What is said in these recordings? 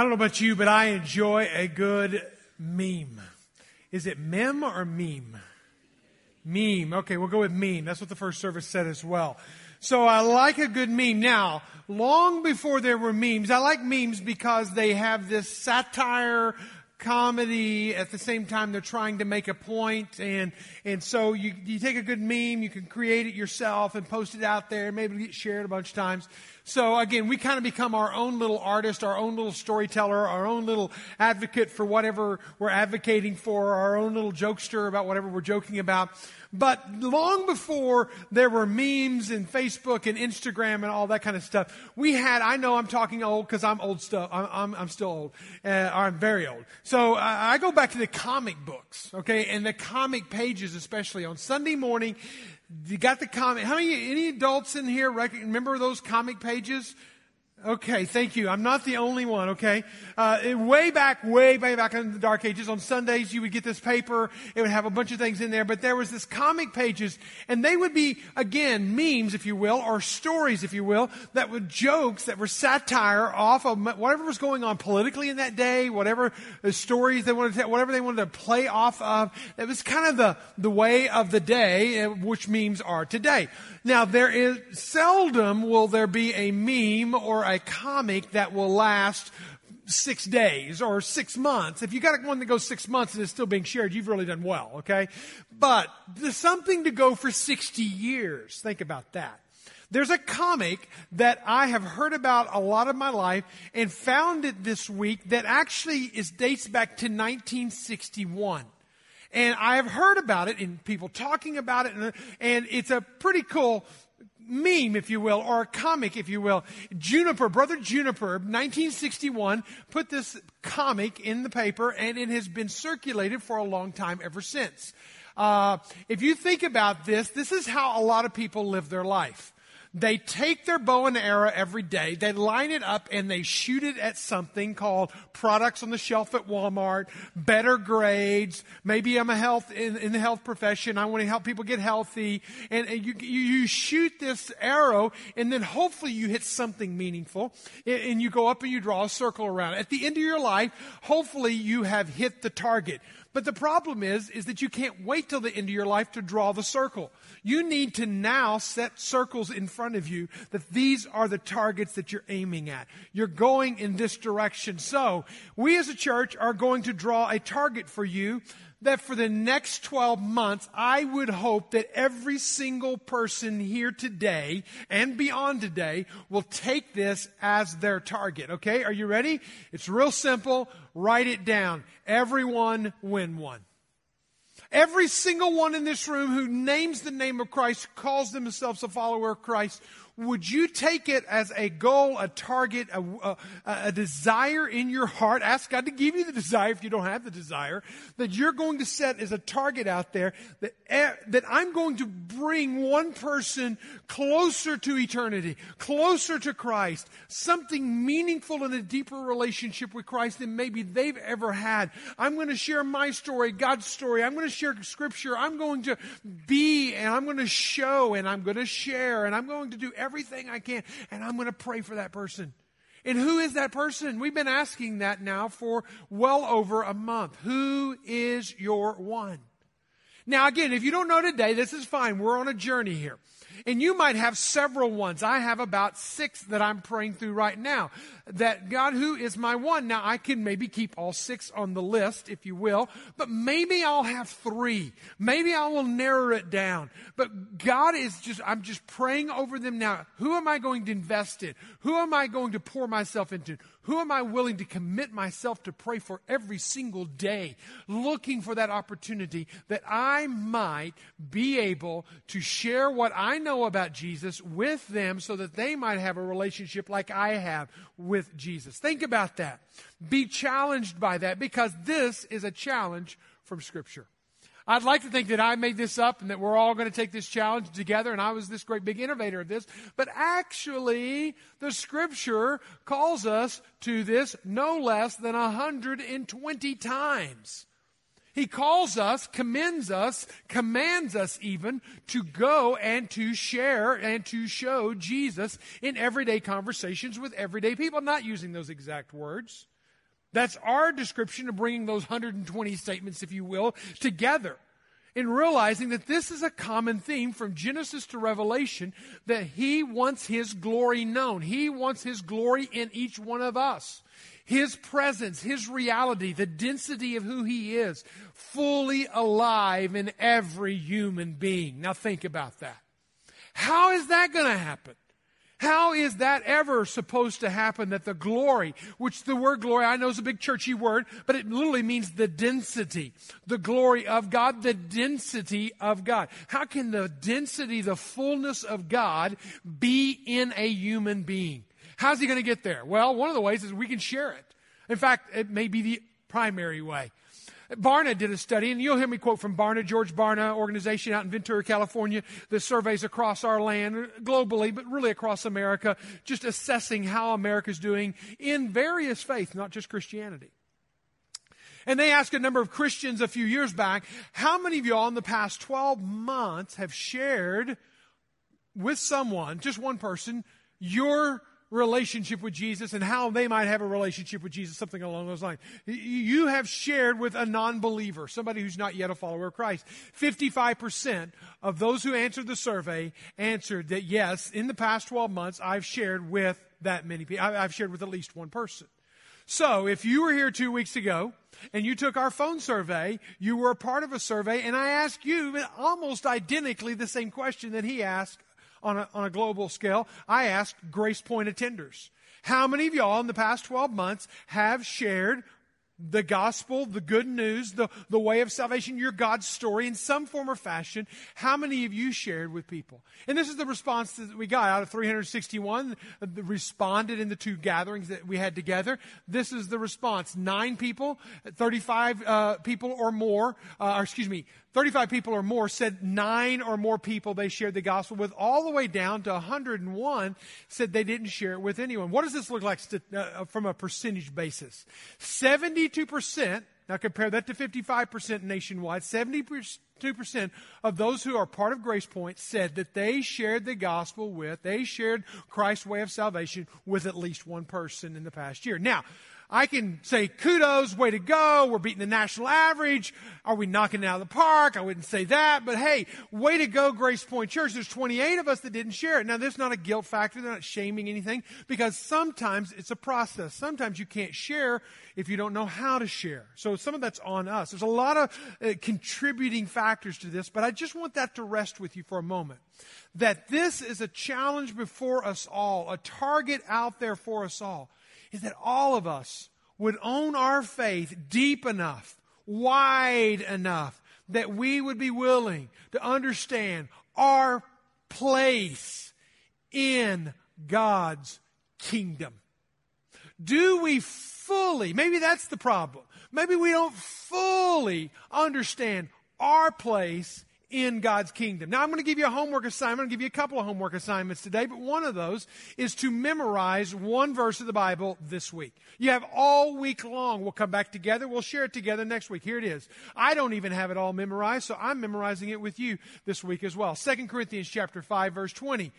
I don't know about you, but I enjoy a good meme. Is it mem or meme? Meme. Okay, we'll go with meme. That's what the first service said as well. So I like a good meme. Now, long before there were memes, I like memes because they have this satire, comedy at the same time they're trying to make a point and and so you you take a good meme you can create it yourself and post it out there maybe get shared a bunch of times so again we kind of become our own little artist our own little storyteller our own little advocate for whatever we're advocating for our own little jokester about whatever we're joking about but long before there were memes and Facebook and Instagram and all that kind of stuff, we had, I know I'm talking old because I'm old stuff. I'm, I'm, I'm still old. Uh, I'm very old. So I go back to the comic books, okay, and the comic pages, especially on Sunday morning. You got the comic. How many, any adults in here remember those comic pages? Okay, thank you. I'm not the only one, okay? Uh, way back, way, way back in the dark ages, on Sundays, you would get this paper. It would have a bunch of things in there, but there was this comic pages, and they would be, again, memes, if you will, or stories, if you will, that were jokes, that were satire off of whatever was going on politically in that day, whatever the stories they wanted to, whatever they wanted to play off of. It was kind of the, the way of the day, uh, which memes are today. Now, there is, seldom will there be a meme or comic that will last six days or six months. If you got one that goes six months and is still being shared, you've really done well, okay? But there's something to go for 60 years. Think about that. There's a comic that I have heard about a lot of my life and found it this week that actually is dates back to 1961. And I have heard about it and people talking about it and, and it's a pretty cool meme, if you will, or a comic, if you will. Juniper, Brother Juniper, 1961, put this comic in the paper, and it has been circulated for a long time ever since. Uh, if you think about this, this is how a lot of people live their life. They take their bow and arrow every day, they line it up and they shoot it at something called products on the shelf at Walmart, better grades. Maybe I'm a health in, in the health profession. I want to help people get healthy. And, and you, you, you, shoot this arrow and then hopefully you hit something meaningful and, and you go up and you draw a circle around. At the end of your life, hopefully you have hit the target. But the problem is, is that you can't wait till the end of your life to draw the circle. You need to now set circles in front of you that these are the targets that you're aiming at. You're going in this direction. So, we as a church are going to draw a target for you that for the next 12 months, I would hope that every single person here today and beyond today will take this as their target. Okay? Are you ready? It's real simple. Write it down. Everyone win one. Every single one in this room who names the name of Christ, calls themselves a follower of Christ, would you take it as a goal, a target, a, a, a, desire in your heart? Ask God to give you the desire if you don't have the desire that you're going to set as a target out there that, eh, that I'm going to bring one person closer to eternity, closer to Christ, something meaningful in a deeper relationship with Christ than maybe they've ever had. I'm going to share my story, God's story. I'm going to share scripture. I'm going to be and I'm going to show and I'm going to share and I'm going to do everything everything I can, and I'm going to pray for that person. And who is that person? We've been asking that now for well over a month. Who is your one? Now, again, if you don't know today, this is fine. We're on a journey here. And you might have several ones. I have about six that I'm praying through right now. That God, who is my one? Now I can maybe keep all six on the list, if you will, but maybe I'll have three. Maybe I will narrow it down. But God is just, I'm just praying over them now. Who am I going to invest in? Who am I going to pour myself into? Who am I willing to commit myself to pray for every single day, looking for that opportunity that I might be able to share what I know about Jesus with them so that they might have a relationship like I have with Jesus? Think about that. Be challenged by that because this is a challenge from Scripture. I'd like to think that I made this up and that we're all going to take this challenge together and I was this great big innovator of this. But actually, the scripture calls us to this no less than 120 times. He calls us, commends us, commands us even to go and to share and to show Jesus in everyday conversations with everyday people. Not using those exact words, That's our description of bringing those 120 statements, if you will, together in realizing that this is a common theme from Genesis to Revelation that He wants His glory known. He wants His glory in each one of us. His presence, His reality, the density of who He is, fully alive in every human being. Now think about that. How is that going to happen? How is that ever supposed to happen that the glory, which the word glory I know is a big churchy word, but it literally means the density, the glory of God, the density of God. How can the density, the fullness of God be in a human being? How's he going to get there? Well, one of the ways is we can share it. In fact, it may be the primary way. Barna did a study, and you'll hear me quote from Barna, George Barna organization out in Ventura, California, that surveys across our land, globally, but really across America, just assessing how America's doing in various faiths, not just Christianity. And they asked a number of Christians a few years back, how many of y'all in the past 12 months have shared with someone, just one person, your relationship with Jesus and how they might have a relationship with Jesus, something along those lines. You have shared with a non-believer, somebody who's not yet a follower of Christ. 55% of those who answered the survey answered that yes, in the past 12 months, I've shared with that many people. I've shared with at least one person. So if you were here two weeks ago and you took our phone survey, you were a part of a survey, and I asked you almost identically the same question that he asked on a, on a global scale, I asked Grace Point attenders. How many of y'all in the past 12 months have shared the gospel, the good news, the, the way of salvation, your God's story in some form or fashion. How many of you shared with people? And this is the response that we got out of 361 responded in the two gatherings that we had together. This is the response. Nine people, 35 uh, people or more, uh, or excuse me, 35 people or more said nine or more people they shared the gospel with, all the way down to 101 said they didn't share it with anyone. What does this look like st- uh, from a percentage basis? 72%, now compare that to 55% nationwide, 72% of those who are part of Grace Point said that they shared the gospel with, they shared Christ's way of salvation with at least one person in the past year. Now, I can say kudos, way to go, we're beating the national average. Are we knocking it out of the park? I wouldn't say that, but hey, way to go, Grace Point Church. There's 28 of us that didn't share it. Now, there's not a guilt factor. They're not shaming anything because sometimes it's a process. Sometimes you can't share if you don't know how to share. So some of that's on us. There's a lot of uh, contributing factors to this, but I just want that to rest with you for a moment. That this is a challenge before us all, a target out there for us all is that all of us would own our faith deep enough, wide enough, that we would be willing to understand our place in God's kingdom. Do we fully, maybe that's the problem. Maybe we don't fully understand our place in God's kingdom. Now, I'm going to give you a homework assignment. I'm going to give you a couple of homework assignments today, but one of those is to memorize one verse of the Bible this week. You have all week long. We'll come back together. We'll share it together next week. Here it is. I don't even have it all memorized, so I'm memorizing it with you this week as well. 2 Corinthians chapter 5, verse 20.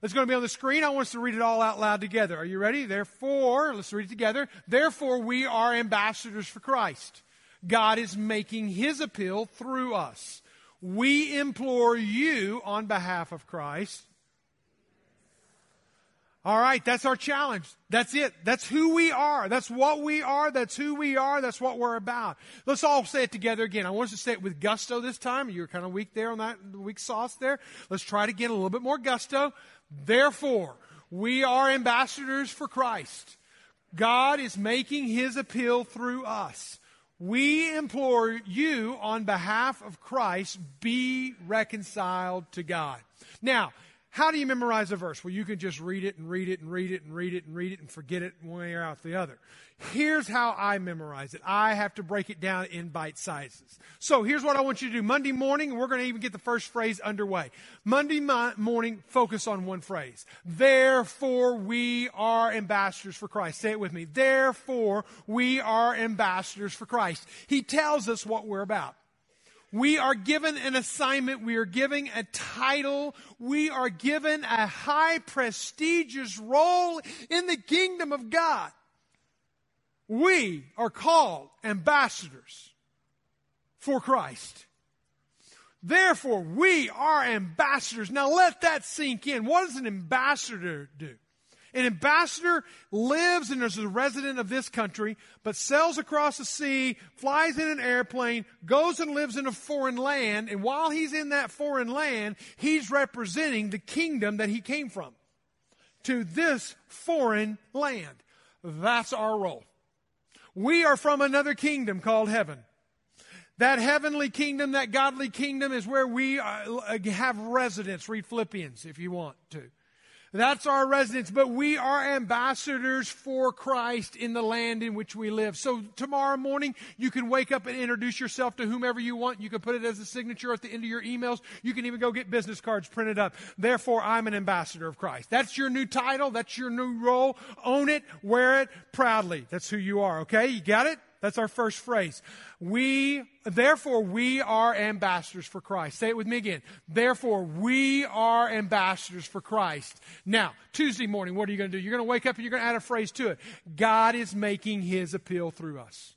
It's going to be on the screen. I want us to read it all out loud together. Are you ready? Therefore, let's read it together. Therefore, we are ambassadors for Christ. God is making his appeal through us we implore you on behalf of Christ. All right, that's our challenge. That's it. That's who we are. That's what we are. That's who we are. That's what we're about. Let's all say it together again. I want us to say it with gusto this time. You were kind of weak there on that weak sauce there. Let's try to get a little bit more gusto. Therefore, we are ambassadors for Christ. God is making his appeal through us. We implore you on behalf of Christ, be reconciled to God. Now, how do you memorize a verse? Well, you can just read it and read it and read it and read it and read it and forget it one way or out the other. Here's how I memorize it. I have to break it down in bite sizes. So here's what I want you to do. Monday morning, we're going to even get the first phrase underway. Monday morning, focus on one phrase. Therefore, we are ambassadors for Christ. Say it with me. Therefore, we are ambassadors for Christ. He tells us what we're about. We are given an assignment. We are given a title. We are given a high prestigious role in the kingdom of God. we are called ambassadors for Christ. Therefore, we are ambassadors. Now let that sink in. What does an ambassador do? An ambassador lives and is a resident of this country, but sails across the sea, flies in an airplane, goes and lives in a foreign land, and while he's in that foreign land, he's representing the kingdom that he came from to this foreign land. That's our role. We are from another kingdom called heaven. That heavenly kingdom, that godly kingdom is where we uh, have residence. Read Philippians if you want to. That's our residence, but we are ambassadors for Christ in the land in which we live. So tomorrow morning, you can wake up and introduce yourself to whomever you want. You can put it as a signature at the end of your emails. You can even go get business cards printed up. Therefore, I'm an ambassador of Christ. That's your new title. That's your new role. Own it, wear it proudly. That's who you are, okay? You got it? That's our first phrase. We, therefore, we are ambassadors for Christ. Say it with me again. Therefore, we are ambassadors for Christ. Now, Tuesday morning, what are you going to do? You're going to wake up and you're going to add a phrase to it. God is making his appeal through us.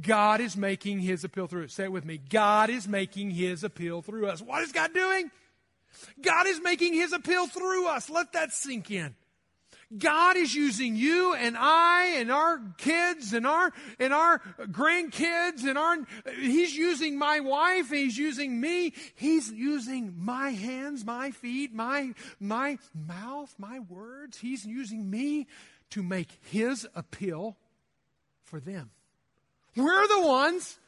God is making his appeal through us. Say it with me. God is making his appeal through us. What is God doing? God is making his appeal through us. Let that sink in. God is using you and I and our kids and our and our grandkids and our he's using my wife, he's using me, he's using my hands, my feet, my my mouth, my words. He's using me to make his appeal for them. We're the ones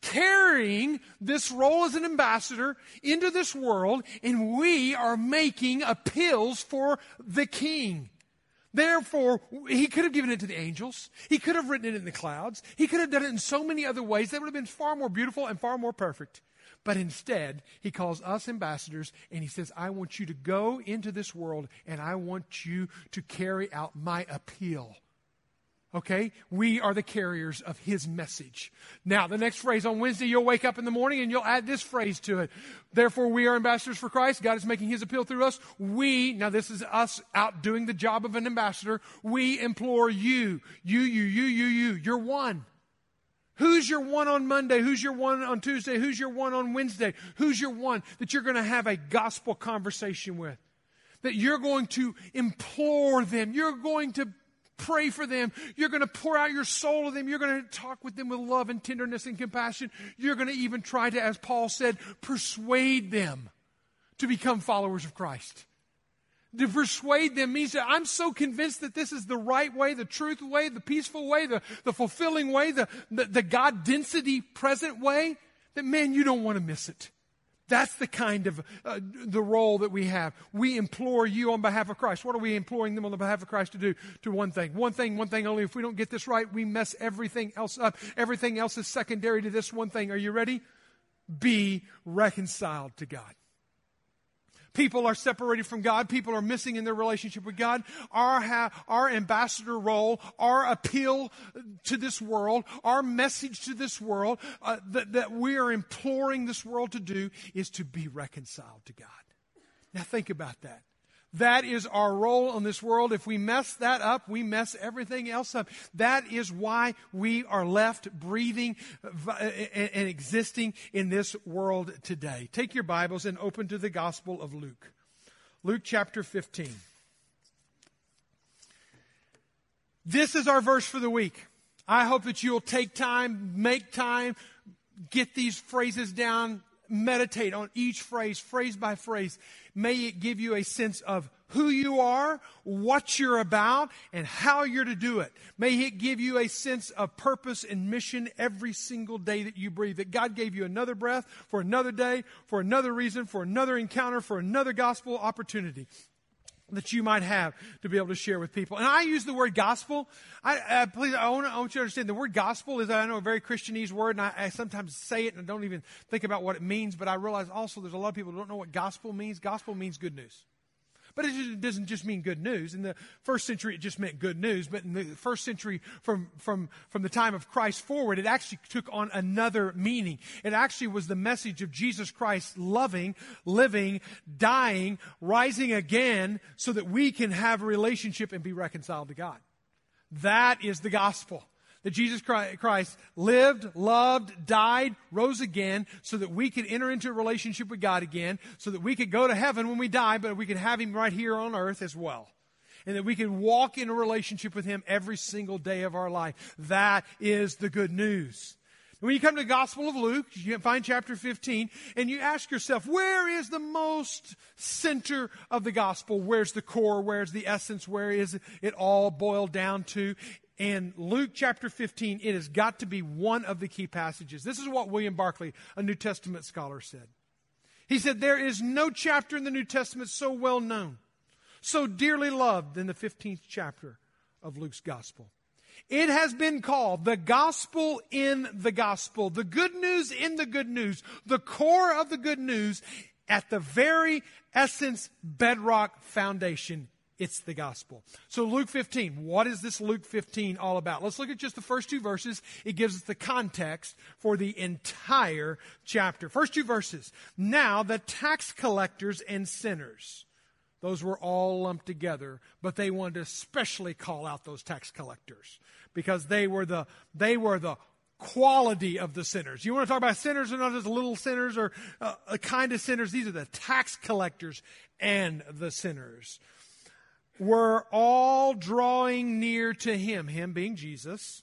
carrying this role as an ambassador into this world, and we are making appeals for the king. Therefore, he could have given it to the angels. He could have written it in the clouds. He could have done it in so many other ways that would have been far more beautiful and far more perfect. But instead, he calls us ambassadors and he says, I want you to go into this world and I want you to carry out my appeal. Okay? We are the carriers of his message. Now, the next phrase on Wednesday, you'll wake up in the morning and you'll add this phrase to it. Therefore, we are ambassadors for Christ. God is making his appeal through us. We, now this is us out doing the job of an ambassador. We implore you, you, you, you, you, you. You're one. Who's your one on Monday? Who's your one on Tuesday? Who's your one on Wednesday? Who's your one that you're going to have a gospel conversation with? That you're going to implore them. You're going to pray for them. You're going to pour out your soul to them. You're going to talk with them with love and tenderness and compassion. You're going to even try to, as Paul said, persuade them to become followers of Christ. To persuade them means that I'm so convinced that this is the right way, the truth way, the peaceful way, the, the fulfilling way, the, the, the God density present way, that man, you don't want to miss it. That's the kind of uh, the role that we have. We implore you on behalf of Christ. What are we imploring them on the behalf of Christ to do? To one thing. One thing, one thing only. If we don't get this right, we mess everything else up. Everything else is secondary to this one thing. Are you ready? Be reconciled to God. People are separated from God. People are missing in their relationship with God. Our, ha- our ambassador role, our appeal to this world, our message to this world uh, that, that we are imploring this world to do is to be reconciled to God. Now think about that. That is our role in this world. If we mess that up, we mess everything else up. That is why we are left breathing and existing in this world today. Take your Bibles and open to the Gospel of Luke. Luke chapter 15. This is our verse for the week. I hope that you'll take time, make time, get these phrases down, meditate on each phrase, phrase by phrase. May it give you a sense of who you are, what you're about, and how you're to do it. May it give you a sense of purpose and mission every single day that you breathe. That God gave you another breath for another day, for another reason, for another encounter, for another gospel opportunity that you might have to be able to share with people. And I use the word gospel. I, I please, I want, I want, you to understand the word gospel is, I know, a very Christianese word, and I, I, sometimes say it and I don't even think about what it means, but I realize also there's a lot of people who don't know what gospel means. Gospel means good news. But it doesn't just mean good news. In the first century, it just meant good news. But in the first century, from, from, from the time of Christ forward, it actually took on another meaning. It actually was the message of Jesus Christ loving, living, dying, rising again so that we can have a relationship and be reconciled to God. That is the gospel. That Jesus Christ lived, loved, died, rose again so that we could enter into a relationship with God again, so that we could go to heaven when we die, but we could have Him right here on earth as well. And that we could walk in a relationship with Him every single day of our life. That is the good news. When you come to the Gospel of Luke, you find chapter 15, and you ask yourself, where is the most center of the gospel? Where's the core? Where's the essence? Where is it all boiled down to? In Luke chapter 15, it has got to be one of the key passages. This is what William Barclay, a New Testament scholar, said. He said, There is no chapter in the New Testament so well known, so dearly loved than the 15th chapter of Luke's gospel. It has been called the gospel in the gospel, the good news in the good news, the core of the good news at the very essence, bedrock foundation it's the gospel. So Luke 15, what is this Luke 15 all about? Let's look at just the first two verses. It gives us the context for the entire chapter. First two verses. Now the tax collectors and sinners. Those were all lumped together, but they wanted to especially call out those tax collectors because they were the, they were the quality of the sinners. You want to talk about sinners or not just little sinners or uh, a kind of sinners. These are the tax collectors and the sinners were all drawing near to him, him being Jesus.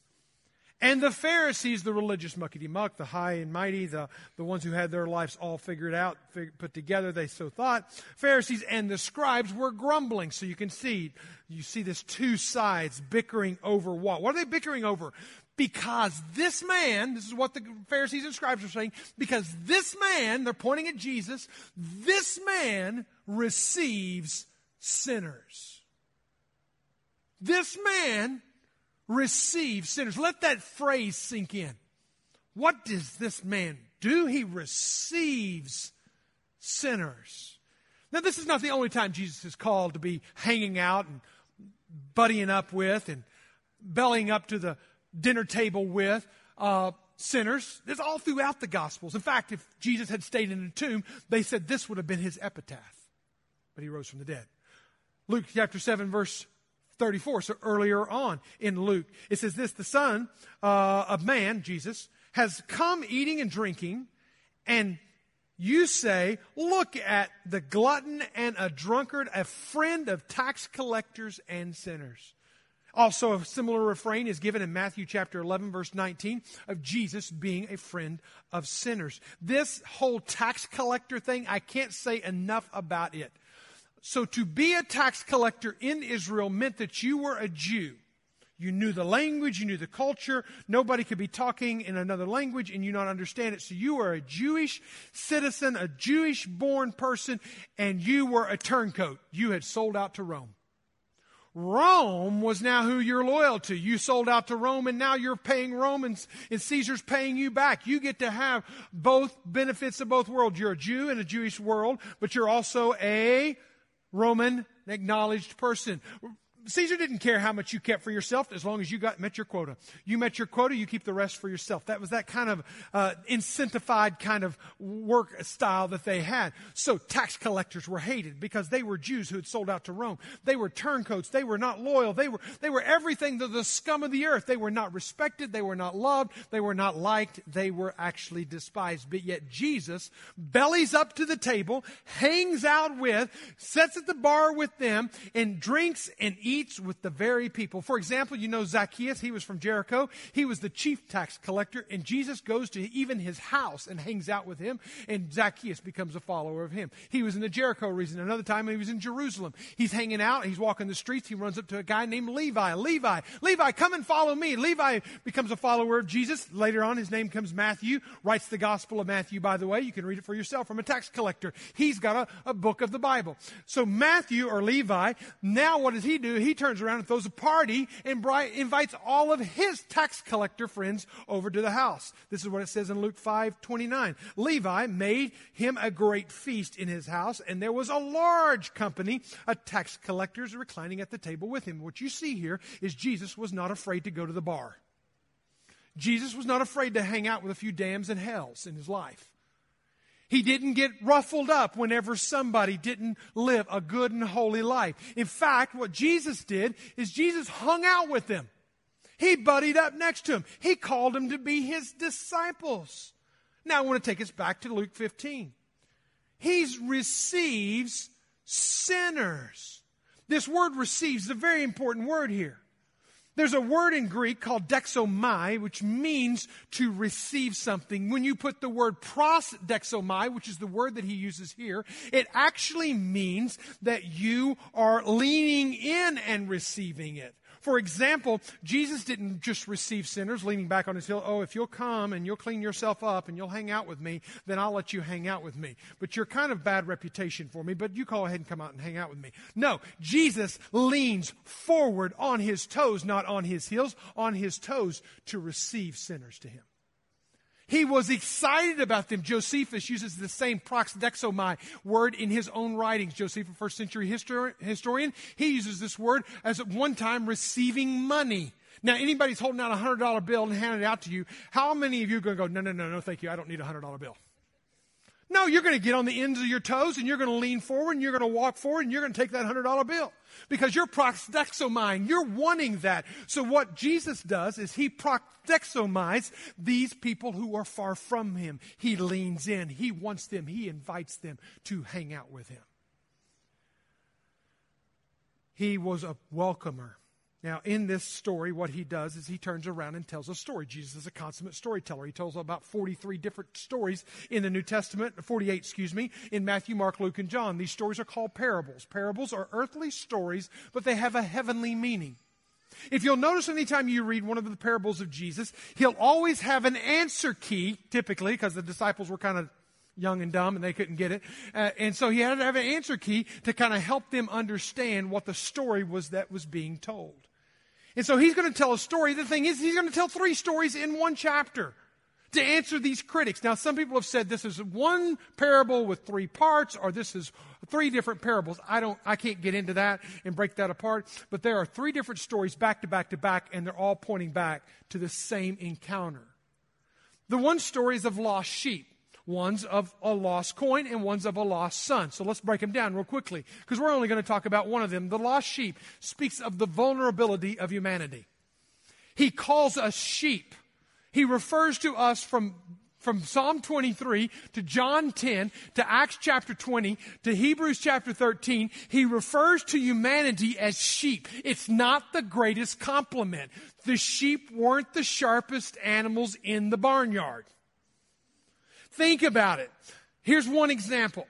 And the Pharisees, the religious muckety muck, the high and mighty, the, the ones who had their lives all figured out, fig, put together, they so thought. Pharisees and the scribes were grumbling. So you can see, you see this two sides bickering over what? What are they bickering over? Because this man, this is what the Pharisees and scribes are saying, because this man, they're pointing at Jesus, this man receives sinners. This man receives sinners. Let that phrase sink in. What does this man do? He receives sinners. Now, this is not the only time Jesus is called to be hanging out and buddying up with and bellying up to the dinner table with uh, sinners. It's all throughout the Gospels. In fact, if Jesus had stayed in a tomb, they said this would have been his epitaph. But he rose from the dead. Luke chapter 7, verse 34. So earlier on in Luke, it says this the Son uh, of Man, Jesus, has come eating and drinking, and you say, Look at the glutton and a drunkard, a friend of tax collectors and sinners. Also, a similar refrain is given in Matthew chapter 11, verse 19, of Jesus being a friend of sinners. This whole tax collector thing, I can't say enough about it. So to be a tax collector in Israel meant that you were a Jew. You knew the language, you knew the culture. Nobody could be talking in another language and you not understand it. So you were a Jewish citizen, a Jewish born person, and you were a turncoat. You had sold out to Rome. Rome was now who you're loyal to. You sold out to Rome and now you're paying Rome and, and, Caesar's paying you back. You get to have both benefits of both worlds. You're a Jew in a Jewish world, but you're also a Roman acknowledged person. Caesar didn't care how much you kept for yourself as long as you got met your quota. You met your quota, you keep the rest for yourself. That was that kind of uh, incentivized kind of work style that they had. So tax collectors were hated because they were Jews who had sold out to Rome. They were turncoats. They were not loyal. They were they were everything to the scum of the earth. They were not respected. They were not loved. They were not liked. They were actually despised. But yet Jesus bellies up to the table, hangs out with, sits at the bar with them, and drinks and eats eats with the very people. For example, you know Zacchaeus, he was from Jericho. He was the chief tax collector, and Jesus goes to even his house and hangs out with him, and Zacchaeus becomes a follower of him. He was in the Jericho region. Another time he was in Jerusalem. He's hanging out, he's walking the streets, he runs up to a guy named Levi. Levi, Levi, come and follow me. Levi becomes a follower of Jesus. Later on, his name comes Matthew, writes the Gospel of Matthew, by the way. You can read it for yourself from a tax collector. He's got a, a book of the Bible. So Matthew or Levi, now what does he do? He turns around and throws a party and invites all of his tax collector friends over to the house. This is what it says in Luke 5 29. Levi made him a great feast in his house, and there was a large company of tax collectors reclining at the table with him. What you see here is Jesus was not afraid to go to the bar. Jesus was not afraid to hang out with a few damns and hells in his life. He didn't get ruffled up whenever somebody didn't live a good and holy life. In fact, what Jesus did is Jesus hung out with them. He buddied up next to him. He called them to be his disciples. Now I want to take us back to Luke 15. He receives sinners. This word receives is a very important word here. There's a word in Greek called dexomai, which means to receive something. When you put the word pros dexomai, which is the word that he uses here, it actually means that you are leaning in and receiving it. For example, Jesus didn't just receive sinners leaning back on his heel. Oh, if you'll come and you'll clean yourself up and you'll hang out with me, then I'll let you hang out with me. But you're kind of bad reputation for me, but you go ahead and come out and hang out with me. No, Jesus leans forward on his toes, not on his heels, on his toes to receive sinners to him. He was excited about them. Josephus uses the same proxdexomai word in his own writings. Josephus, first century historian, he uses this word as at one time receiving money. Now, anybody's holding out a hundred dollar bill and handing it out to you, how many of you are going to go, no, no, no, no, thank you, I don't need a hundred dollar bill? No, you're going to get on the ends of your toes and you're going to lean forward and you're going to walk forward and you're going to take that $100 bill because you're proxdexomine. You're wanting that. So what Jesus does is he proxdexomites these people who are far from him. He leans in. He wants them. He invites them to hang out with him. He was a welcomer. Now, in this story, what he does is he turns around and tells a story. Jesus is a consummate storyteller. He tells about 43 different stories in the New Testament, 48, excuse me, in Matthew, Mark, Luke, and John. These stories are called parables. Parables are earthly stories, but they have a heavenly meaning. If you'll notice anytime you read one of the parables of Jesus, he'll always have an answer key, typically, because the disciples were kind of young and dumb and they couldn't get it. Uh, and so he had to have an answer key to kind of help them understand what the story was that was being told. And so he's going to tell a story. The thing is, he's going to tell three stories in one chapter to answer these critics. Now, some people have said this is one parable with three parts, or this is three different parables. I don't, I can't get into that and break that apart. But there are three different stories back to back to back, and they're all pointing back to the same encounter. The one story is of lost sheep. One's of a lost coin and one's of a lost son. So let's break them down real quickly because we're only going to talk about one of them. The lost sheep speaks of the vulnerability of humanity. He calls us sheep. He refers to us from from Psalm 23 to John 10 to Acts chapter 20 to Hebrews chapter 13, he refers to humanity as sheep. It's not the greatest compliment. The sheep weren't the sharpest animals in the barnyard. Think about it. Here's one example.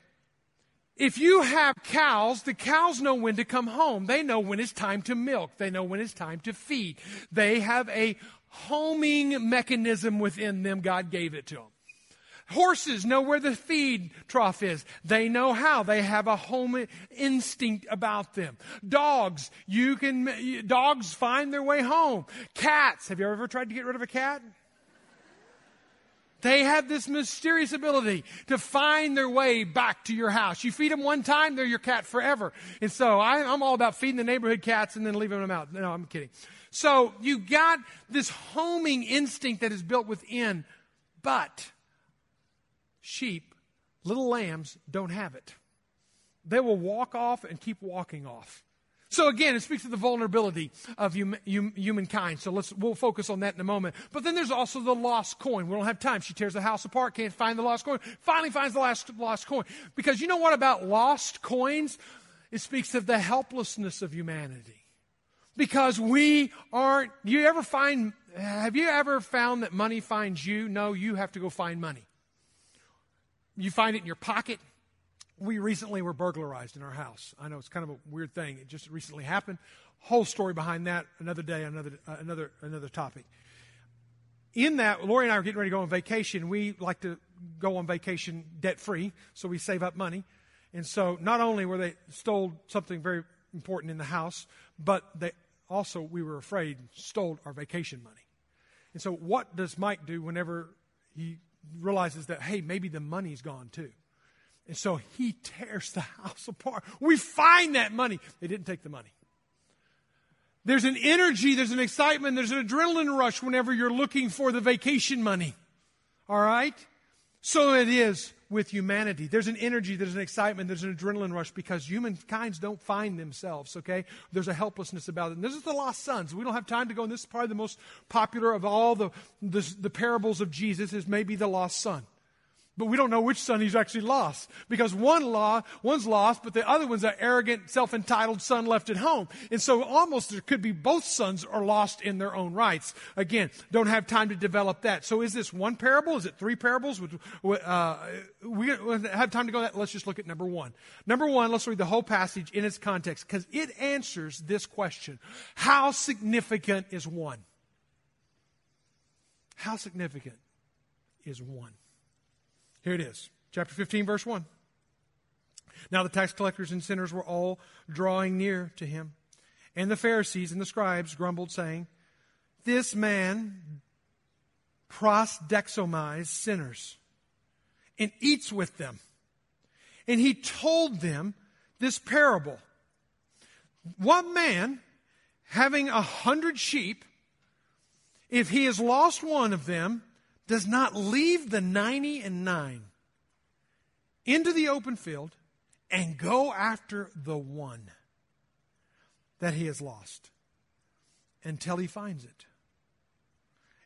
If you have cows, the cows know when to come home. They know when it's time to milk. They know when it's time to feed. They have a homing mechanism within them. God gave it to them. Horses know where the feed trough is. They know how. They have a home instinct about them. Dogs, you can, dogs find their way home. Cats, have you ever tried to get rid of a cat? They have this mysterious ability to find their way back to your house. You feed them one time, they're your cat forever. And so I, am all about feeding the neighborhood cats and then leaving them out. No, I'm kidding. So you got this homing instinct that is built within, but sheep, little lambs, don't have it. They will walk off and keep walking off. So again, it speaks to the vulnerability of hum, hum, humankind. So let's, we'll focus on that in a moment. But then there's also the lost coin. We don't have time. She tears the house apart, can't find the lost coin, finally finds the last lost coin. Because you know what about lost coins? It speaks of the helplessness of humanity. Because we aren't, you ever find, have you ever found that money finds you? No, you have to go find money. You find it in your pocket we recently were burglarized in our house. I know it's kind of a weird thing. It just recently happened. Whole story behind that. Another day, another uh, another another topic. In that, Lori and I are getting ready to go on vacation. We like to go on vacation debt free, so we save up money. And so, not only were they stole something very important in the house, but they also we were afraid stole our vacation money. And so, what does Mike do whenever he realizes that hey, maybe the money's gone too? And so he tears the house apart. We find that money. They didn't take the money. There's an energy, there's an excitement, there's an adrenaline rush whenever you're looking for the vacation money. All right? So it is with humanity. There's an energy, there's an excitement, there's an adrenaline rush because humankinds don't find themselves, okay? There's a helplessness about it. And this is the lost sons. We don't have time to go, and this is probably the most popular of all the, the, the parables of Jesus is maybe the lost son. But we don't know which son he's actually lost. Because one law, one's lost, but the other one's an arrogant, self-entitled son left at home. And so almost there could be both sons are lost in their own rights. Again, don't have time to develop that. So is this one parable? Is it three parables? Uh, we have time to go that. Let's just look at number one. Number one, let's read the whole passage in its context because it answers this question. How significant is one? How significant is one? Here it is, chapter 15, verse 1. Now the tax collectors and sinners were all drawing near to him. And the Pharisees and the scribes grumbled, saying, This man prosdexomizes sinners and eats with them. And he told them this parable. What man, having a hundred sheep, if he has lost one of them, does not leave the 90 and 9 into the open field and go after the one that he has lost until he finds it.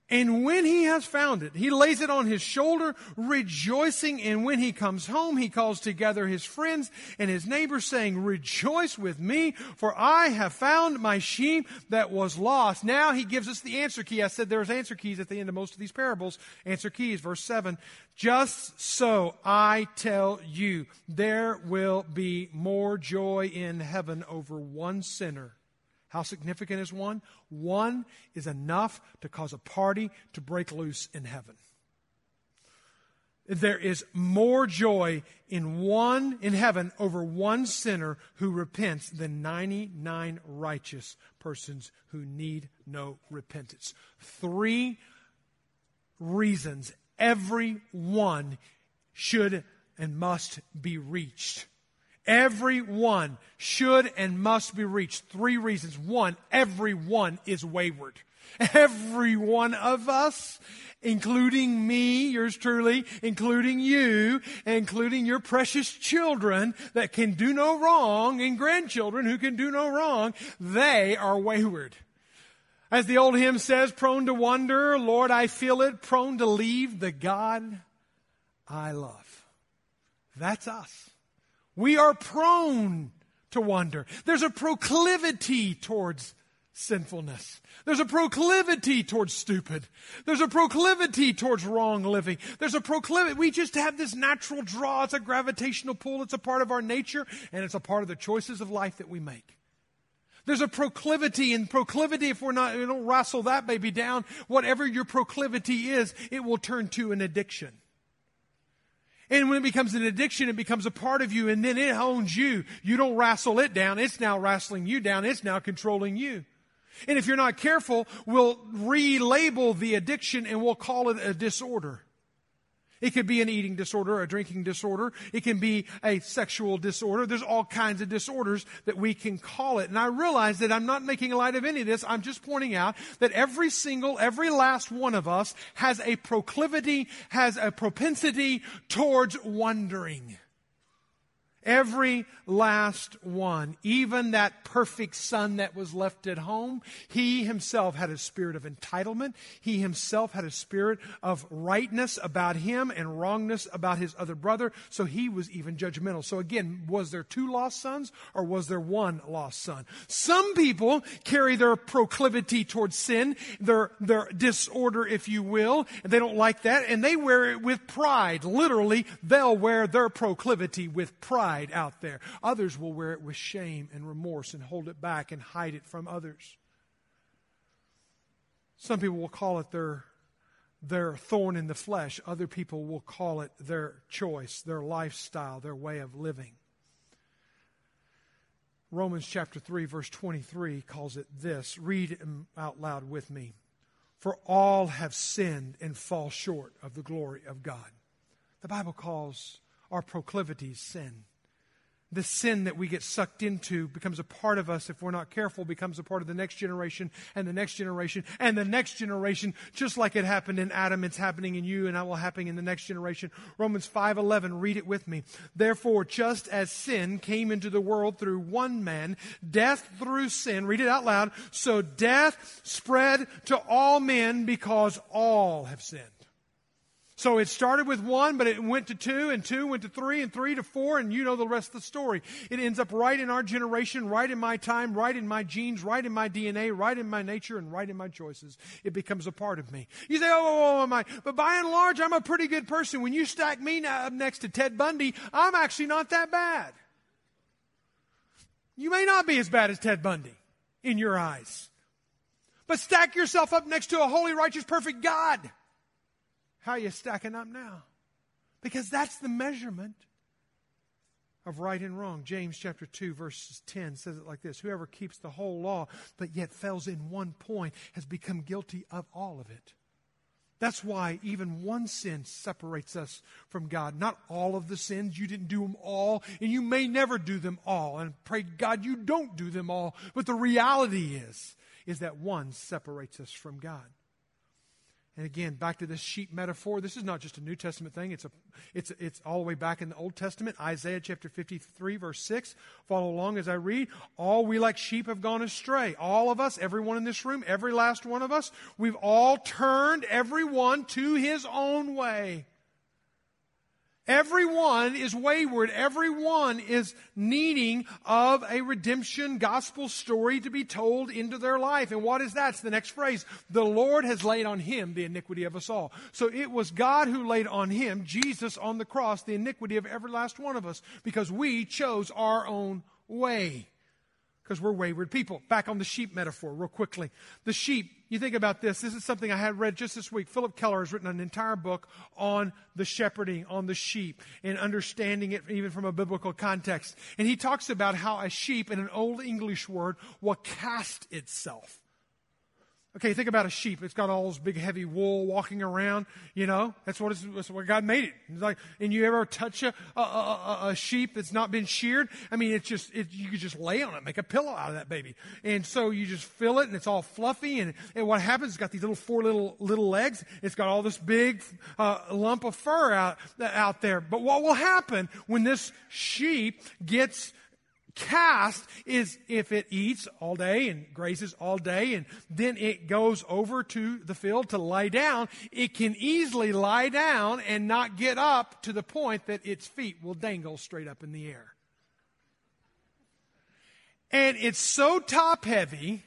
And when he has found it, he lays it on his shoulder, rejoicing. And when he comes home, he calls together his friends and his neighbors, saying, Rejoice with me, for I have found my sheep that was lost. Now he gives us the answer key. I said there's answer keys at the end of most of these parables. Answer keys, verse 7. Just so I tell you, there will be more joy in heaven over one sinner how significant is one? One is enough to cause a party to break loose in heaven. There is more joy in one in heaven over one sinner who repents than 99 righteous persons who need no repentance. Three reasons every one should and must be reached Everyone should and must be reached. Three reasons. One, everyone is wayward. Every one of us, including me, yours truly, including you, including your precious children that can do no wrong, and grandchildren who can do no wrong, they are wayward. As the old hymn says, prone to wander, Lord, I feel it, prone to leave the God I love. That's us. We are prone to wander. There's a proclivity towards sinfulness. There's a proclivity towards stupid. There's a proclivity towards wrong living. There's a proclivity. We just have this natural draw. It's a gravitational pull. It's a part of our nature and it's a part of the choices of life that we make. There's a proclivity and proclivity, if we're not, we don't wrestle that baby down, whatever your proclivity is, it will turn to an addiction. And when it becomes an addiction, it becomes a part of you and then it owns you. You don't wrestle it down. It's now wrestling you down. It's now controlling you. And if you're not careful, we'll relabel the addiction and we'll call it a disorder. It could be an eating disorder, a drinking disorder. It can be a sexual disorder. There's all kinds of disorders that we can call it. And I realize that I'm not making light of any of this. I'm just pointing out that every single, every last one of us has a proclivity, has a propensity towards wondering. Every last one, even that perfect son that was left at home, he himself had a spirit of entitlement. He himself had a spirit of rightness about him and wrongness about his other brother. So he was even judgmental. So again, was there two lost sons or was there one lost son? Some people carry their proclivity towards sin, their, their disorder, if you will, and they don't like that, and they wear it with pride. Literally, they'll wear their proclivity with pride pride out there. Others will wear it with shame and remorse and hold it back and hide it from others. Some people will call it their, their thorn in the flesh. Other people will call it their choice, their lifestyle, their way of living. Romans chapter 3, verse 23 calls it this. Read out loud with me. For all have sinned and fall short of the glory of God. The Bible calls our proclivities sin. The sin that we get sucked into becomes a part of us if we're not careful becomes a part of the next generation and the next generation and the next generation just like it happened in adam it's happening in you and it will happen in the next generation. Romans 5.11 read it with me. Therefore just as sin came into the world through one man death through sin read it out loud so death spread to all men because all have sinned so it started with one, but it went to two, and two went to three, and three to four, and you know the rest of the story. It ends up right in our generation, right in my time, right in my genes, right in my DNA, right in my nature, and right in my choices. It becomes a part of me. You say, oh, oh, oh am I? But by and large, I'm a pretty good person. When you stack me up next to Ted Bundy, I'm actually not that bad. You may not be as bad as Ted Bundy in your eyes. But stack yourself up next to a holy, righteous, perfect God. How are you stacking up now? Because that's the measurement of right and wrong. James chapter 2 verses 10 says it like this. Whoever keeps the whole law but yet fails in one point has become guilty of all of it. That's why even one sin separates us from God. Not all of the sins. You didn't do them all, and you may never do them all. And pray God you don't do them all. But the reality is, is that one separates us from God. And again, back to this sheep metaphor. This is not just a New Testament thing. It's a, it's, it's all the way back in the Old Testament. Isaiah chapter 53 verse 6. Follow along as I read. All we like sheep have gone astray. All of us, everyone in this room, every last one of us, we've all turned everyone to his own way. Everyone is wayward. Everyone is needing of a redemption gospel story to be told into their life. And what is that? It's the next phrase. The Lord has laid on him the iniquity of us all. So it was God who laid on him, Jesus on the cross, the iniquity of every last one of us because we chose our own way because we're wayward people. Back on the sheep metaphor, real quickly. The sheep, you think about this. This is something I had read just this week. Philip Keller has written an entire book on the shepherding, on the sheep, and understanding it even from a biblical context. And he talks about how a sheep, in an old English word, will cast itself. Okay, think about a sheep. It's got all this big heavy wool walking around, you know? That's what, that's what God made it. It's like, and you ever touch a, a, a, a sheep that's not been sheared? I mean, it's just, it, you could just lay on it, make a pillow out of that baby. And so you just fill it and it's all fluffy and, and what happens, it's got these little four little, little legs. It's got all this big, uh, lump of fur out, out there. But what will happen when this sheep gets cast is if it eats all day and grazes all day and then it goes over to the field to lie down, it can easily lie down and not get up to the point that its feet will dangle straight up in the air. And it's so top heavy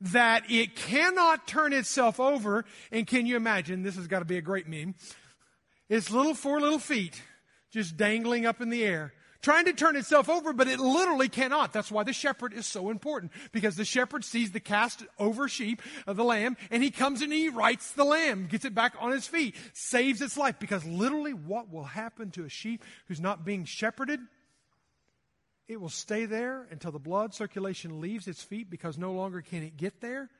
that it cannot turn itself over. And can you imagine? This has got to be a great meme. Its little four little feet just dangling up in the air trying to turn itself over, but it literally cannot. That's why the shepherd is so important because the shepherd sees the cast over sheep of the lamb and he comes and he rights the lamb, gets it back on his feet, saves its life because literally what will happen to a sheep who's not being shepherded? It will stay there until the blood circulation leaves its feet because no longer can it get there.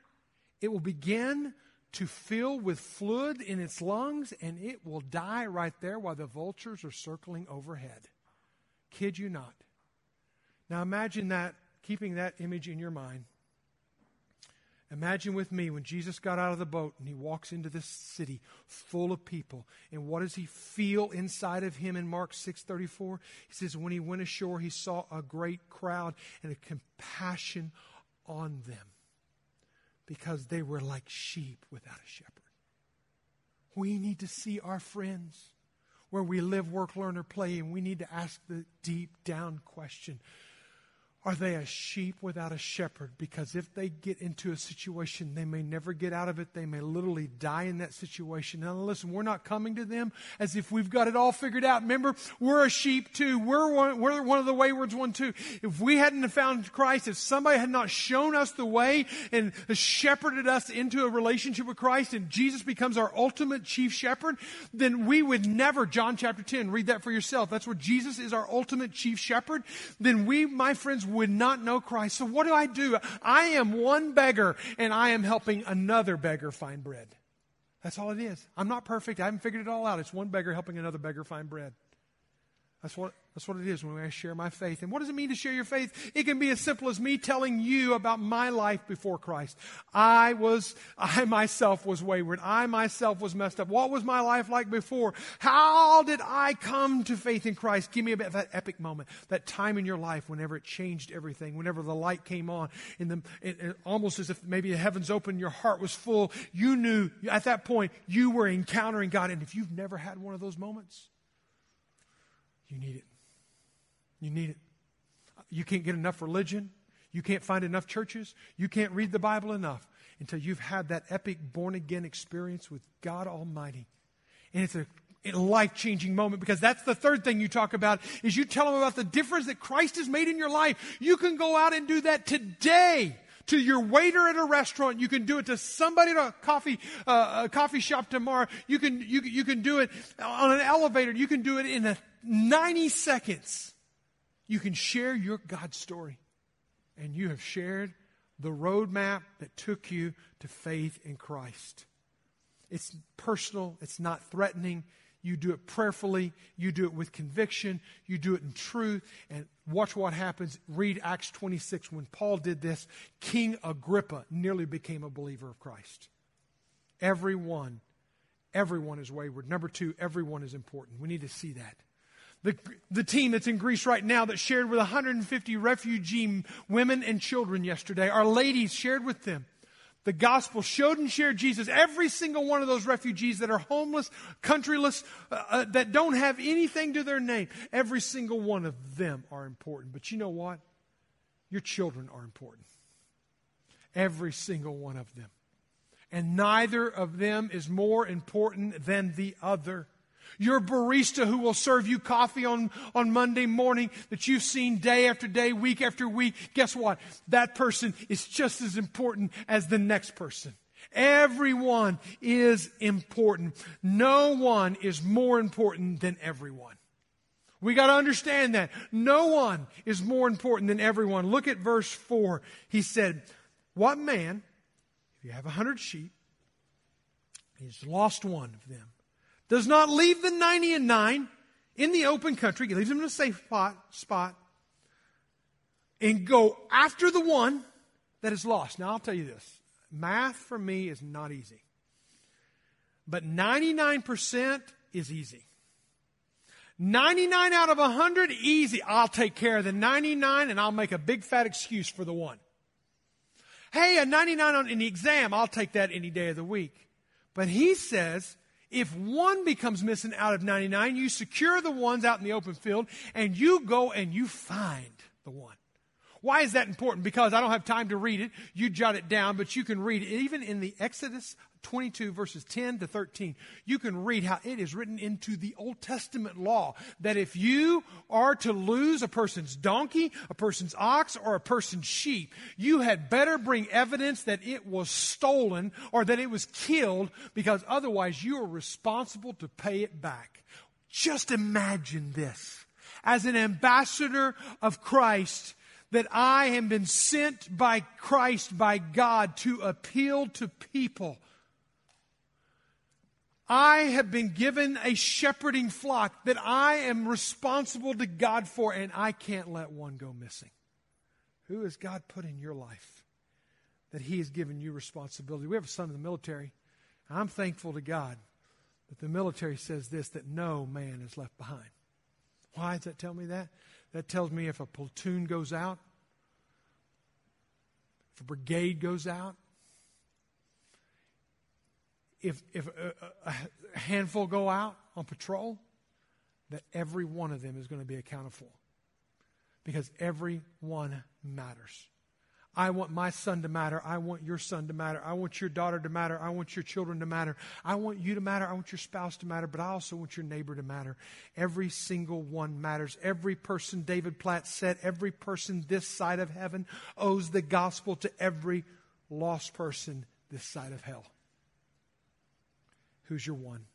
It will begin to fill with fluid in its lungs and it will die right there while the vultures are circling overhead. Kid you not. Now imagine that, keeping that image in your mind. Imagine with me when Jesus got out of the boat and he walks into this city full of people. And what does he feel inside of him in Mark 6:34? He says when he went ashore he saw a great crowd and a compassion on them because they were like sheep without a shepherd. We need to see our friends where we live, work, learn, or play, and we need to ask the deep down question are they a sheep without a shepherd? Because if they get into a situation, they may never get out of it. They may literally die in that situation. Now, listen, we're not coming to them as if we've got it all figured out. Remember, we're a sheep too. We're one, we're one of the waywards one too. If we hadn't found Christ, if somebody had not shown us the way and shepherded us into a relationship with Christ and Jesus becomes our ultimate chief shepherd, then we would never, John chapter 10, read that for yourself. That's where Jesus is our ultimate chief shepherd. Then we, my friends, would not know Christ. So what do I do? I am one beggar and I am helping another beggar find bread. That's all it is. I'm not perfect. I haven't figured it all out. It's one beggar helping another beggar find bread. That's what, that's what it is when I share my faith. And what does it mean to share your faith? It can be as simple as me telling you about my life before Christ. I was, I myself was wayward. I myself was messed up. What was my life like before? How did I come to faith in Christ? Give me a about that epic moment, that time in your life whenever it changed everything, whenever the light came on, in the, it, it, almost as if maybe the heavens opened, your heart was full. You knew at that point you were encountering God. And if you've never had one of those moments, you need it. You need it. You can't get enough religion. You can't find enough churches. You can't read the Bible enough until you've had that epic born again experience with God Almighty. And it's a life changing moment because that's the third thing you talk about is you tell them about the difference that Christ has made in your life. You can go out and do that today to your waiter at a restaurant. You can do it to somebody at a coffee, uh, a coffee shop tomorrow. You can, you, you can do it on an elevator. You can do it in a 90 seconds, you can share your God story. And you have shared the roadmap that took you to faith in Christ. It's personal, it's not threatening. You do it prayerfully, you do it with conviction, you do it in truth, and watch what happens. Read Acts 26. When Paul did this, King Agrippa nearly became a believer of Christ. Everyone, everyone is wayward. Number two, everyone is important. We need to see that. The, the team that's in Greece right now that shared with 150 refugee women and children yesterday, our ladies shared with them. The gospel showed and shared Jesus. Every single one of those refugees that are homeless, countryless, uh, uh, that don't have anything to their name, every single one of them are important. But you know what? Your children are important. Every single one of them. And neither of them is more important than the other. Your barista who will serve you coffee on, on Monday morning that you've seen day after day, week after week, guess what? That person is just as important as the next person. Everyone is important. No one is more important than everyone. We got to understand that. No one is more important than everyone. Look at verse 4. He said, What man, if you have a hundred sheep, he's lost one of them does not leave the 90 and 9 in the open country, he leaves them in a safe spot, spot, and go after the one that is lost. Now, I'll tell you this math for me is not easy, but 99% is easy. 99 out of 100, easy. I'll take care of the 99 and I'll make a big fat excuse for the one. Hey, a 99 on, the exam, I'll take that any day of the week. But he says, if one becomes missing out of 99, you secure the ones out in the open field and you go and you find the one. Why is that important? Because I don't have time to read it. You jot it down, but you can read it. Even in the Exodus 22 verses 10 to 13, you can read how it is written into the Old Testament law that if you are to lose a person's donkey, a person's ox, or a person's sheep, you had better bring evidence that it was stolen or that it was killed because otherwise you are responsible to pay it back. Just imagine this. As an ambassador of Christ, that I have been sent by Christ, by God, to appeal to people. I have been given a shepherding flock that I am responsible to God for, and I can't let one go missing. Who has God put in your life that He has given you responsibility? We have a son in the military. I'm thankful to God that the military says this that no man is left behind. Why does that tell me that? That tells me if a platoon goes out, if a brigade goes out, if, if a, a handful go out on patrol, that every one of them is going to be accounted for. Because every one matters. I want my son to matter. I want your son to matter. I want your daughter to matter. I want your children to matter. I want you to matter. I want your spouse to matter, but I also want your neighbor to matter. Every single one matters. Every person, David Platt said, every person this side of heaven owes the gospel to every lost person this side of hell. Who's your one?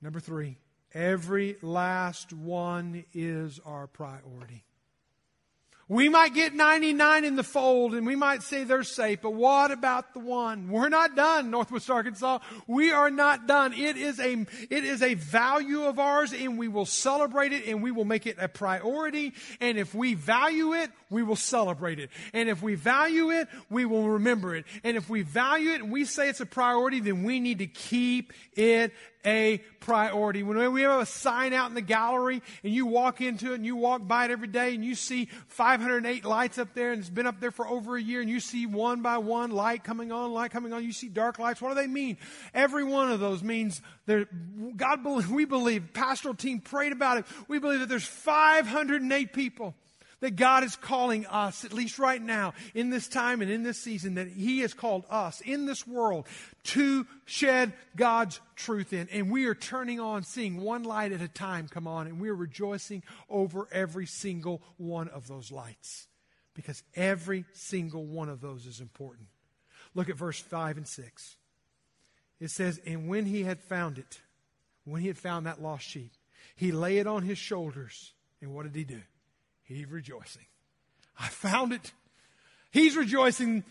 Number three, every last one is our priority. We might get 99 in the fold and we might say they're safe, but what about the one? We're not done, Northwest Arkansas. We are not done. It is a, it is a value of ours and we will celebrate it and we will make it a priority. And if we value it, we will celebrate it. And if we value it, we will remember it. And if we value it and we say it's a priority, then we need to keep it a priority. When we have a sign out in the gallery and you walk into it and you walk by it every day and you see 508 lights up there and it's been up there for over a year and you see one by one light coming on, light coming on, you see dark lights. What do they mean? Every one of those means there, God, we believe, pastoral team prayed about it. We believe that there's 508 people that God is calling us, at least right now, in this time and in this season, that He has called us in this world to shed God's truth in. And we are turning on, seeing one light at a time come on, and we are rejoicing over every single one of those lights. Because every single one of those is important. Look at verse 5 and 6. It says, And when he had found it, when he had found that lost sheep, he lay it on his shoulders. And what did he do? He's rejoicing. I found it. He's rejoicing.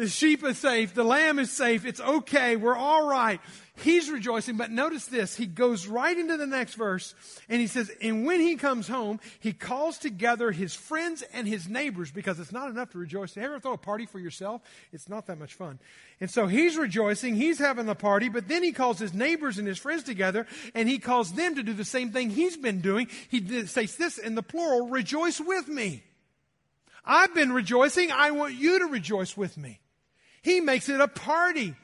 The sheep is safe. The lamb is safe. It's okay. We're all right. He's rejoicing. But notice this. He goes right into the next verse and he says, And when he comes home, he calls together his friends and his neighbors because it's not enough to rejoice. Have you ever throw a party for yourself? It's not that much fun. And so he's rejoicing. He's having the party. But then he calls his neighbors and his friends together and he calls them to do the same thing he's been doing. He says this in the plural rejoice with me. I've been rejoicing. I want you to rejoice with me. He makes it a party.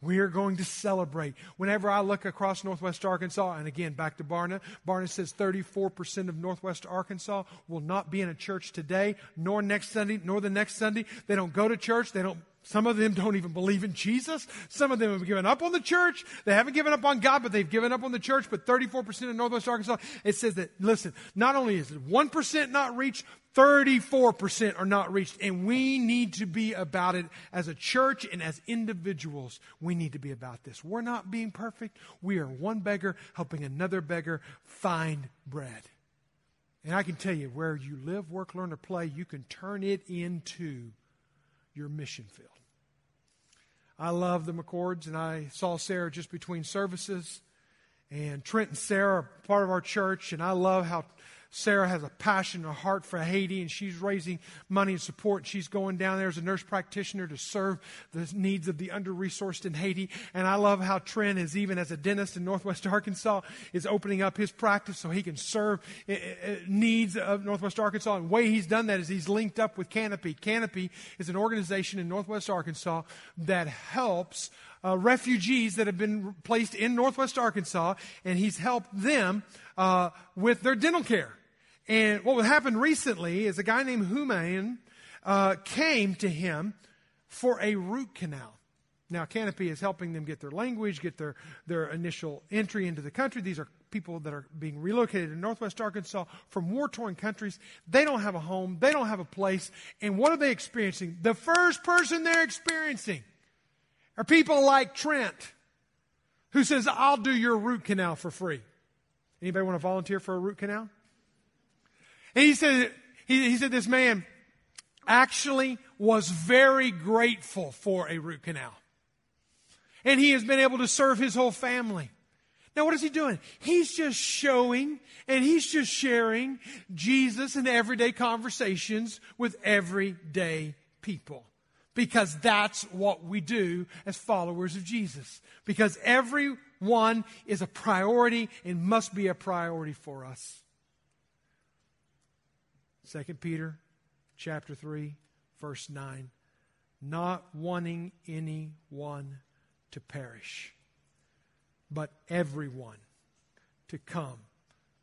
We are going to celebrate. Whenever I look across Northwest Arkansas, and again, back to Barna, Barna says 34% of Northwest Arkansas will not be in a church today, nor next Sunday, nor the next Sunday. They don't go to church. They don't some of them don't even believe in Jesus. Some of them have given up on the church. They haven't given up on God, but they've given up on the church. But 34% of Northwest Arkansas, it says that, listen, not only is it 1% not reached, 34% are not reached. And we need to be about it as a church and as individuals. We need to be about this. We're not being perfect. We are one beggar helping another beggar find bread. And I can tell you, where you live, work, learn, or play, you can turn it into your mission field. I love the McCords, and I saw Sarah just between services. And Trent and Sarah are part of our church, and I love how Sarah has a passion and a heart for Haiti, and she's raising money and support. She's going down there as a nurse practitioner to serve the needs of the under resourced in Haiti. And I love how Trent is, even as a dentist in Northwest Arkansas, is opening up his practice so he can serve eh, eh, eh, needs of Northwest Arkansas. And the way he's done that is he's linked up with Canopy. Canopy is an organization in Northwest Arkansas that helps uh, refugees that have been placed in Northwest Arkansas, and he's helped them uh, with their dental care. And what happened recently is a guy named Humayan uh, came to him for a root canal. Now, Canopy is helping them get their language, get their, their initial entry into the country. These are people that are being relocated in northwest Arkansas from war torn countries. They don't have a home, they don't have a place. And what are they experiencing? The first person they're experiencing are people like Trent, who says, I'll do your root canal for free. Anybody want to volunteer for a root canal? And he said, he, he said this man actually was very grateful for a root canal. And he has been able to serve his whole family. Now, what is he doing? He's just showing and he's just sharing Jesus in everyday conversations with everyday people. Because that's what we do as followers of Jesus. Because everyone is a priority and must be a priority for us. 2 Peter chapter 3 verse 9 not wanting anyone to perish but everyone to come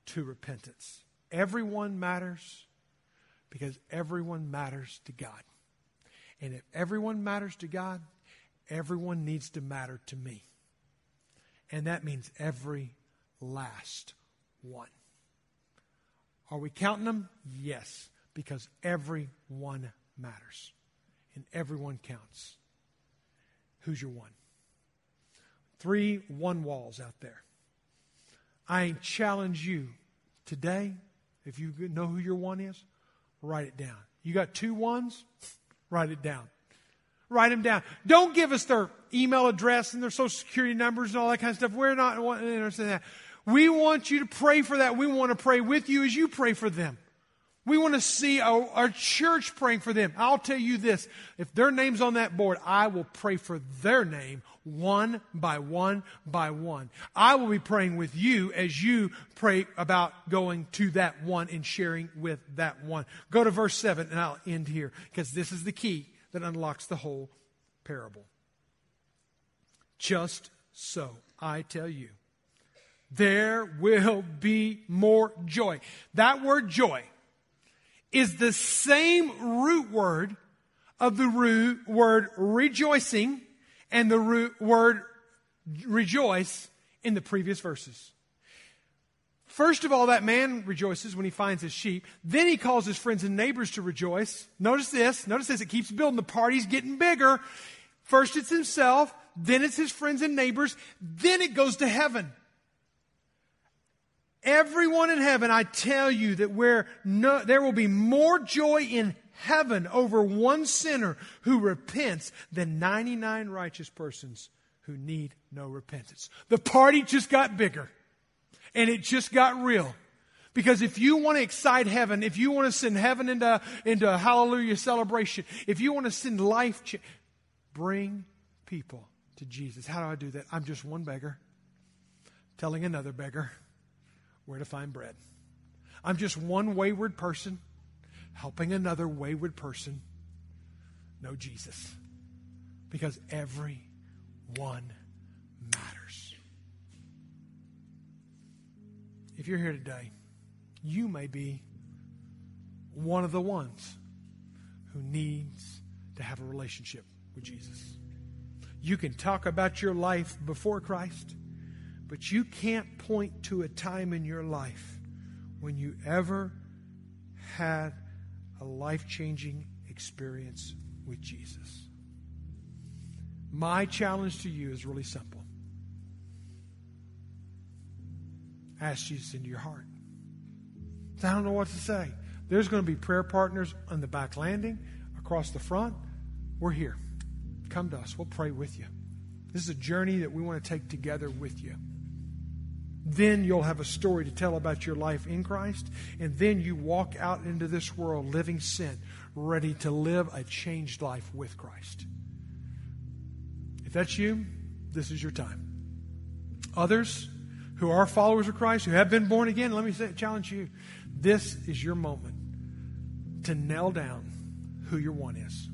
to repentance. Everyone matters because everyone matters to God. And if everyone matters to God everyone needs to matter to me. And that means every last one are we counting them? Yes, because everyone matters and everyone counts. Who's your one? Three one walls out there. I challenge you today, if you know who your one is, write it down. You got two ones? Write it down. Write them down. Don't give us their email address and their social security numbers and all that kind of stuff. We're not interested in that. We want you to pray for that. We want to pray with you as you pray for them. We want to see our, our, church praying for them. I'll tell you this. If their name's on that board, I will pray for their name one by one by one. I will be praying with you as you pray about going to that one and sharing with that one. Go to verse 7 and I'll end here because this is the key that unlocks the whole parable. Just so, I tell you, there will be more joy. That word joy is the same root word of the root word rejoicing and the root word rejoice in the previous verses. First of all, that man rejoices when he finds his sheep. Then he calls his friends and neighbors to rejoice. Notice this. Notice this. It keeps building. The party's getting bigger. First it's himself. Then it's his friends and neighbors. Then it goes to heaven. Everyone in heaven, I tell you that where no, there will be more joy in heaven over one sinner who repents than 99 righteous persons who need no repentance. The party just got bigger and it just got real. Because if you want to excite heaven, if you want to send heaven into, into a hallelujah celebration, if you want to send life, ch- bring people to Jesus. How do I do that? I'm just one beggar telling another beggar where to find bread. I'm just one wayward person helping another wayward person know Jesus. Because every one matters. If you're here today, you may be one of the ones who needs to have a relationship with Jesus. You can talk about your life before Christ. But you can't point to a time in your life when you ever had a life changing experience with Jesus. My challenge to you is really simple ask Jesus into your heart. I don't know what to say. There's going to be prayer partners on the back landing, across the front. We're here. Come to us. We'll pray with you. This is a journey that we want to take together with you. Then you'll have a story to tell about your life in Christ. And then you walk out into this world living sin, ready to live a changed life with Christ. If that's you, this is your time. Others who are followers of Christ, who have been born again, let me say, challenge you. This is your moment to nail down who your one is.